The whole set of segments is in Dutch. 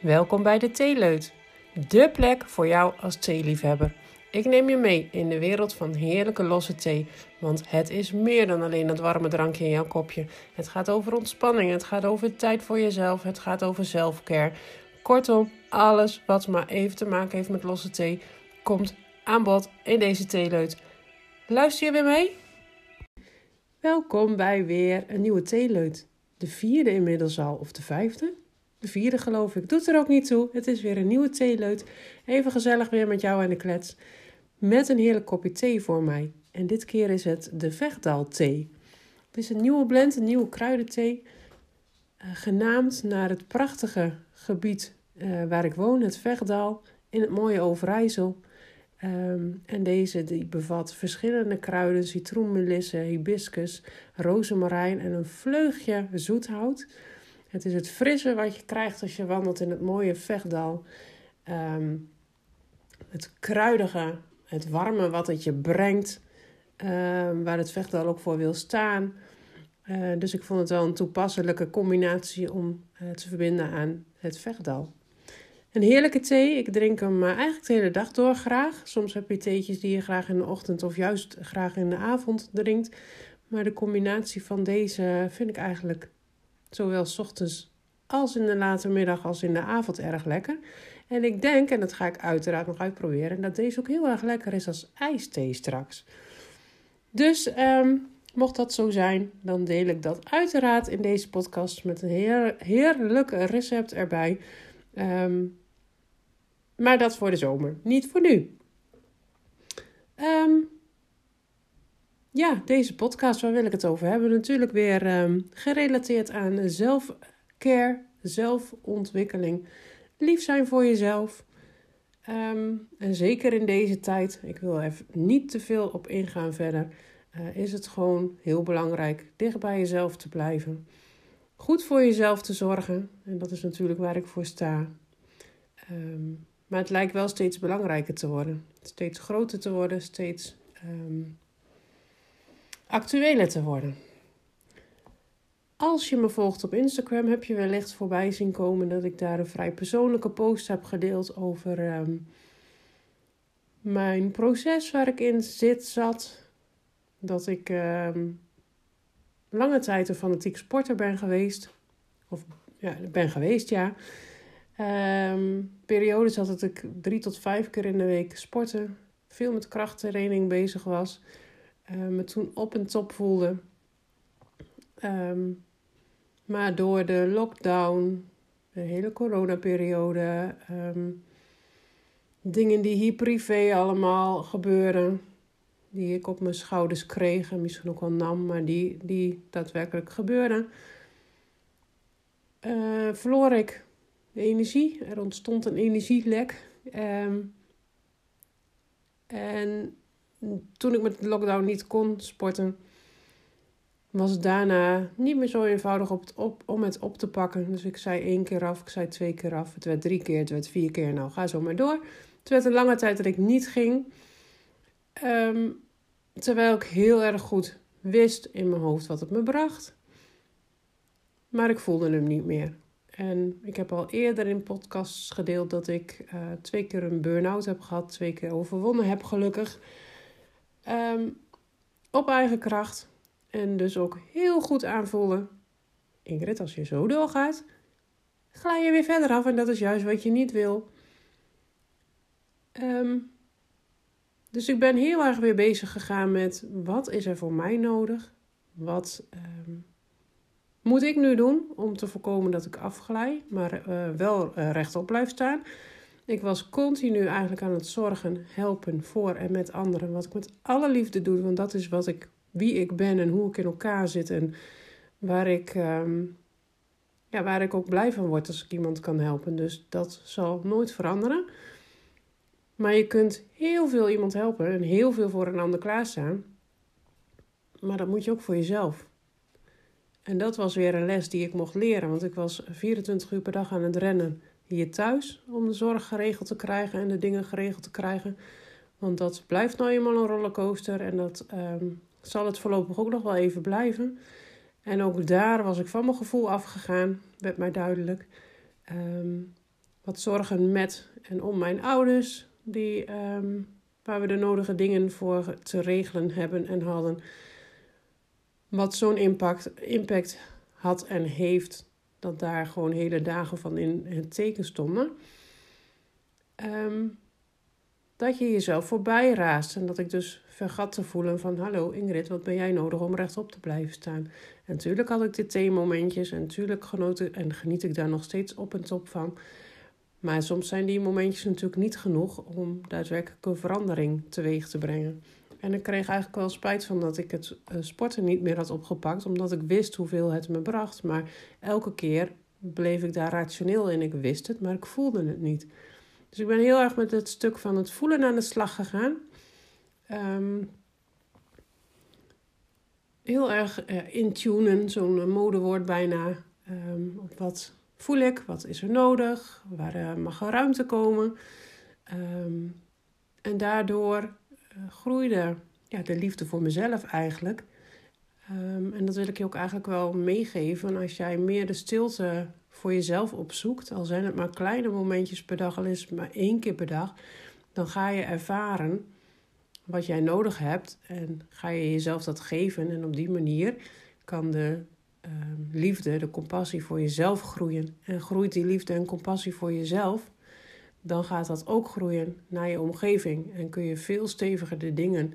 Welkom bij de Theeleut, de plek voor jou als theeliefhebber. Ik neem je mee in de wereld van heerlijke losse thee, want het is meer dan alleen dat warme drankje in jouw kopje. Het gaat over ontspanning, het gaat over tijd voor jezelf, het gaat over selfcare. Kortom, alles wat maar even te maken heeft met losse thee, komt aan bod in deze theeleut. Luister je weer mee? Welkom bij weer een nieuwe theeleut. De vierde inmiddels al, of de vijfde? De vierde geloof ik. Doet er ook niet toe. Het is weer een nieuwe theeleut. Even gezellig weer met jou en de klets. Met een heerlijk kopje thee voor mij. En dit keer is het de Vechtdal thee. Het is een nieuwe blend, een nieuwe kruidenthee. Uh, genaamd naar het prachtige gebied uh, waar ik woon, het Vechtdal. In het mooie Overijssel. Um, en deze die bevat verschillende kruiden, citroenmelisse, hibiscus, rozemarijn en een vleugje zoethout. Het is het frisse wat je krijgt als je wandelt in het mooie vechtdal. Um, het kruidige, het warme wat het je brengt, um, waar het vechtdal ook voor wil staan. Uh, dus ik vond het wel een toepasselijke combinatie om uh, te verbinden aan het vechtdal. Een heerlijke thee. Ik drink hem uh, eigenlijk de hele dag door graag. Soms heb je theetjes die je graag in de ochtend of juist graag in de avond drinkt. Maar de combinatie van deze vind ik eigenlijk zowel s ochtends als in de late middag als in de avond erg lekker. En ik denk, en dat ga ik uiteraard nog uitproberen, dat deze ook heel erg lekker is als ijsthee straks. Dus um, mocht dat zo zijn, dan deel ik dat uiteraard in deze podcast met een heer, heerlijk recept erbij. Um, maar dat voor de zomer, niet voor nu. Um, ja, deze podcast, waar wil ik het over hebben? Natuurlijk weer um, gerelateerd aan zelfcare, zelfontwikkeling. Lief zijn voor jezelf. Um, en zeker in deze tijd, ik wil even niet te veel op ingaan verder, uh, is het gewoon heel belangrijk dicht bij jezelf te blijven. Goed voor jezelf te zorgen. En dat is natuurlijk waar ik voor sta. Um, maar het lijkt wel steeds belangrijker te worden. Steeds groter te worden, steeds actueler te worden. Als je me volgt op Instagram, heb je wellicht voorbij zien komen dat ik daar een vrij persoonlijke post heb gedeeld over um, mijn proces waar ik in zit, zat. Dat ik um, lange tijd een fanatiek sporter ben geweest. Of ja, ben geweest, ja. Um, periodes had dat ik drie tot vijf keer in de week sporten. Veel met krachttraining bezig was. Uh, me toen op en top voelde. Um, maar door de lockdown, de hele coronaperiode, um, dingen die hier privé allemaal gebeuren, die ik op mijn schouders kreeg en misschien ook wel nam, maar die, die daadwerkelijk gebeurden, uh, verloor ik de energie. Er ontstond een energielek. Um, en toen ik met de lockdown niet kon sporten, was het daarna niet meer zo eenvoudig op, op, om het op te pakken. Dus ik zei één keer af, ik zei twee keer af. Het werd drie keer, het werd vier keer. Nou, ga zo maar door. Het werd een lange tijd dat ik niet ging. Um, terwijl ik heel erg goed wist in mijn hoofd wat het me bracht. Maar ik voelde hem niet meer. En ik heb al eerder in podcasts gedeeld dat ik uh, twee keer een burn-out heb gehad. Twee keer overwonnen heb, gelukkig. Um, op eigen kracht. En dus ook heel goed aanvoelen. Ingrid, als je zo doorgaat, ga je weer verder af. En dat is juist wat je niet wil. Um, dus ik ben heel erg weer bezig gegaan met wat is er voor mij nodig? Wat um, moet ik nu doen om te voorkomen dat ik afglij, maar uh, wel uh, rechtop blijf staan? Ik was continu eigenlijk aan het zorgen, helpen voor en met anderen. Wat ik met alle liefde doe, want dat is wat ik, wie ik ben en hoe ik in elkaar zit. En waar ik, um, ja, waar ik ook blij van word als ik iemand kan helpen. Dus dat zal nooit veranderen. Maar je kunt heel veel iemand helpen en heel veel voor een ander klaarstaan. Maar dat moet je ook voor jezelf. En dat was weer een les die ik mocht leren, want ik was 24 uur per dag aan het rennen hier thuis om de zorg geregeld te krijgen en de dingen geregeld te krijgen. Want dat blijft nou eenmaal een rollercoaster en dat um, zal het voorlopig ook nog wel even blijven. En ook daar was ik van mijn gevoel afgegaan, werd mij duidelijk. Um, wat zorgen met en om mijn ouders, die, ehm, waar we de nodige dingen voor te regelen hebben en hadden. Wat zo'n impact, impact had en heeft, dat daar gewoon hele dagen van in het teken stonden. Ehm, dat je jezelf voorbij raast. En dat ik dus vergat te voelen van... Hallo Ingrid, wat ben jij nodig om rechtop te blijven staan? En natuurlijk had ik dit theemomentjes en natuurlijk genoten en geniet ik daar nog steeds op en top van. Maar soms zijn die momentjes natuurlijk niet genoeg om daadwerkelijke verandering teweeg te brengen. En ik kreeg eigenlijk wel spijt van dat ik het eh, sporten niet meer had opgepakt, omdat ik wist hoeveel het me bracht. Maar elke keer bleef ik daar rationeel in. Ik wist het, maar ik voelde het niet. Dus ik ben heel erg met het stuk van het voelen aan de slag gegaan. Ehm, heel erg uh, intunen, zo'n modewoord bijna. Um, wat voel ik? Wat is er nodig? Waar uh, mag er ruimte komen? Ehm, en daardoor groeide ja, de liefde voor mezelf eigenlijk. en dat wil ik je ook eigenlijk wel meegeven. Als jij meer de stilte voor jezelf opzoekt, al zijn het maar kleine momentjes per dag, al is het maar één keer per dag, dan ga je ervaren wat jij nodig hebt en ga je jezelf dat geven. En op die manier kan de uh, liefde, de compassie voor jezelf groeien. En groeit die liefde en compassie voor jezelf, dan gaat dat ook groeien naar je omgeving. En kun je veel steviger de dingen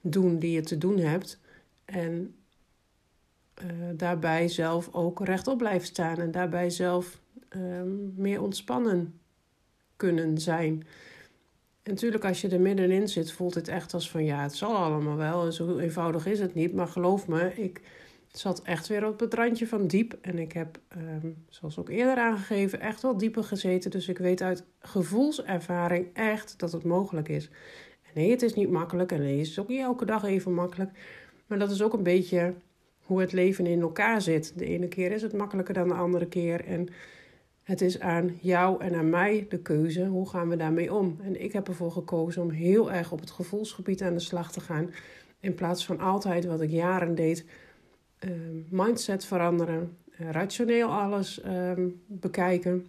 doen die je te doen hebt. En uh, daarbij zelf ook rechtop blijven staan en daarbij zelf um, meer ontspannen kunnen zijn. En natuurlijk, als je er middenin zit, voelt het echt als van ja, het zal allemaal wel. En zo eenvoudig is het niet. Maar geloof me, ik zat echt weer op het randje van diep. En ik heb, um, zoals ook eerder aangegeven, echt wel dieper gezeten. Dus ik weet uit gevoelservaring echt dat het mogelijk is. En nee, het is niet makkelijk. En nee, het is ook niet elke dag even makkelijk. Maar dat is ook een beetje hoe het leven in elkaar zit. De ene keer is het makkelijker dan de andere keer. En het is aan jou en aan mij de keuze. Hoe gaan we daarmee om? En ik heb ervoor gekozen om heel erg op het gevoelsgebied aan de slag te gaan. In plaats van altijd wat ik jaren deed. Uh, mindset veranderen. Uh, rationeel alles uh, bekijken.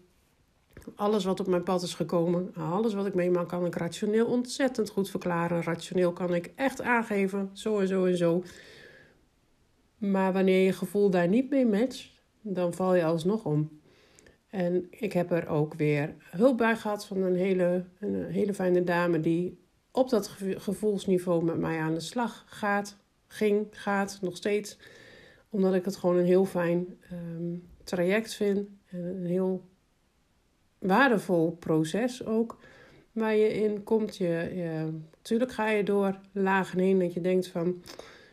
Alles wat op mijn pad is gekomen. Alles wat ik meemaak kan ik rationeel ontzettend goed verklaren. Rationeel kan ik echt aangeven. Zo en zo en zo. Maar wanneer je gevoel daar niet mee matcht, dan val je alsnog om. En ik heb er ook weer hulp bij gehad van een hele, een hele fijne dame die op dat gevoelsniveau met mij aan de slag gaat, ging, gaat, nog steeds. Omdat ik het gewoon een heel fijn ehm, traject vind. En een heel waardevol proces ook. Waar je in komt. Je, je, natuurlijk ga je door lagen heen dat je denkt van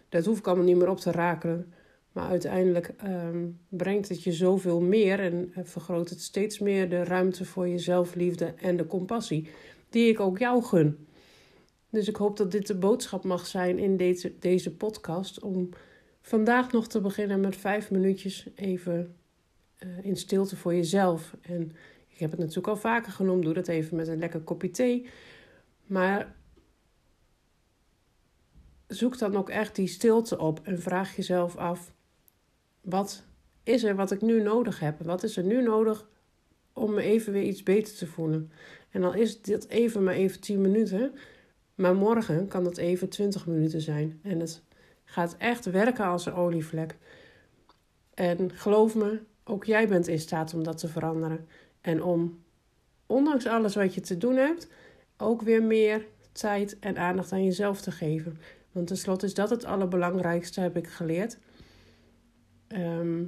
dat hoef ik allemaal niet meer op te raken. Maar uiteindelijk um, brengt het je zoveel meer en uh, vergroot het steeds meer de ruimte voor je zelfliefde en de compassie, die ik ook jou gun. Dus ik hoop dat dit de boodschap mag zijn in deze, deze podcast. Om vandaag nog te beginnen met vijf minuutjes even uh, in stilte voor jezelf. En ik heb het natuurlijk al vaker genoemd. Doe dat even met een lekker kopje thee. Maar zoek dan ook echt die stilte op en vraag jezelf af: wat is er wat ik nu nodig heb? Wat is er nu nodig om me even weer iets beter te voelen? En dan is dit even maar even 10 minuten, maar morgen kan het even 20 minuten zijn. En het gaat echt werken als een olievlek. En geloof me, ook jij bent in staat om dat te veranderen. En om, ondanks alles wat je te doen hebt, ook weer meer tijd en aandacht aan jezelf te geven. Want tenslotte is dat het allerbelangrijkste, heb ik geleerd. Ehm,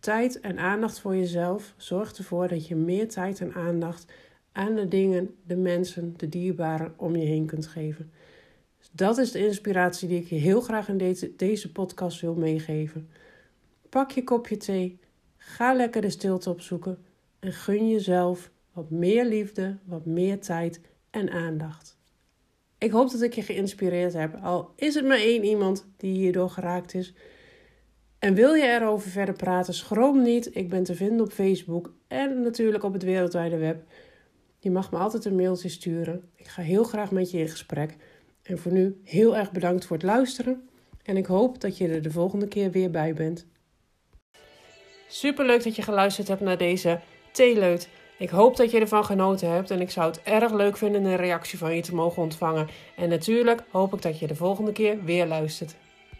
tijd en aandacht voor jezelf zorgt ervoor dat je meer tijd en aandacht aan de dingen, de mensen, de dierbaren om je heen kunt geven. Dat is de inspiratie die ik je heel graag in deze, deze podcast wil meegeven. Pak je kopje thee, ga lekker de stilte opzoeken en gun jezelf wat meer liefde, wat meer tijd en aandacht. Ik hoop dat ik je geïnspireerd heb, al is het maar één iemand die hierdoor geraakt is. En wil je erover verder praten, schroom niet. Ik ben te vinden op Facebook en natuurlijk op het wereldwijde web. Je mag me altijd een mailtje sturen. Ik ga heel graag met je in gesprek. En voor nu heel erg bedankt voor het luisteren. En ik hoop dat je er de volgende keer weer bij bent. Super leuk dat je geluisterd hebt naar deze Theeleut. Ik hoop dat je ervan genoten hebt en ik zou het erg leuk vinden een reactie van je te mogen ontvangen. En natuurlijk hoop ik dat je de volgende keer weer luistert.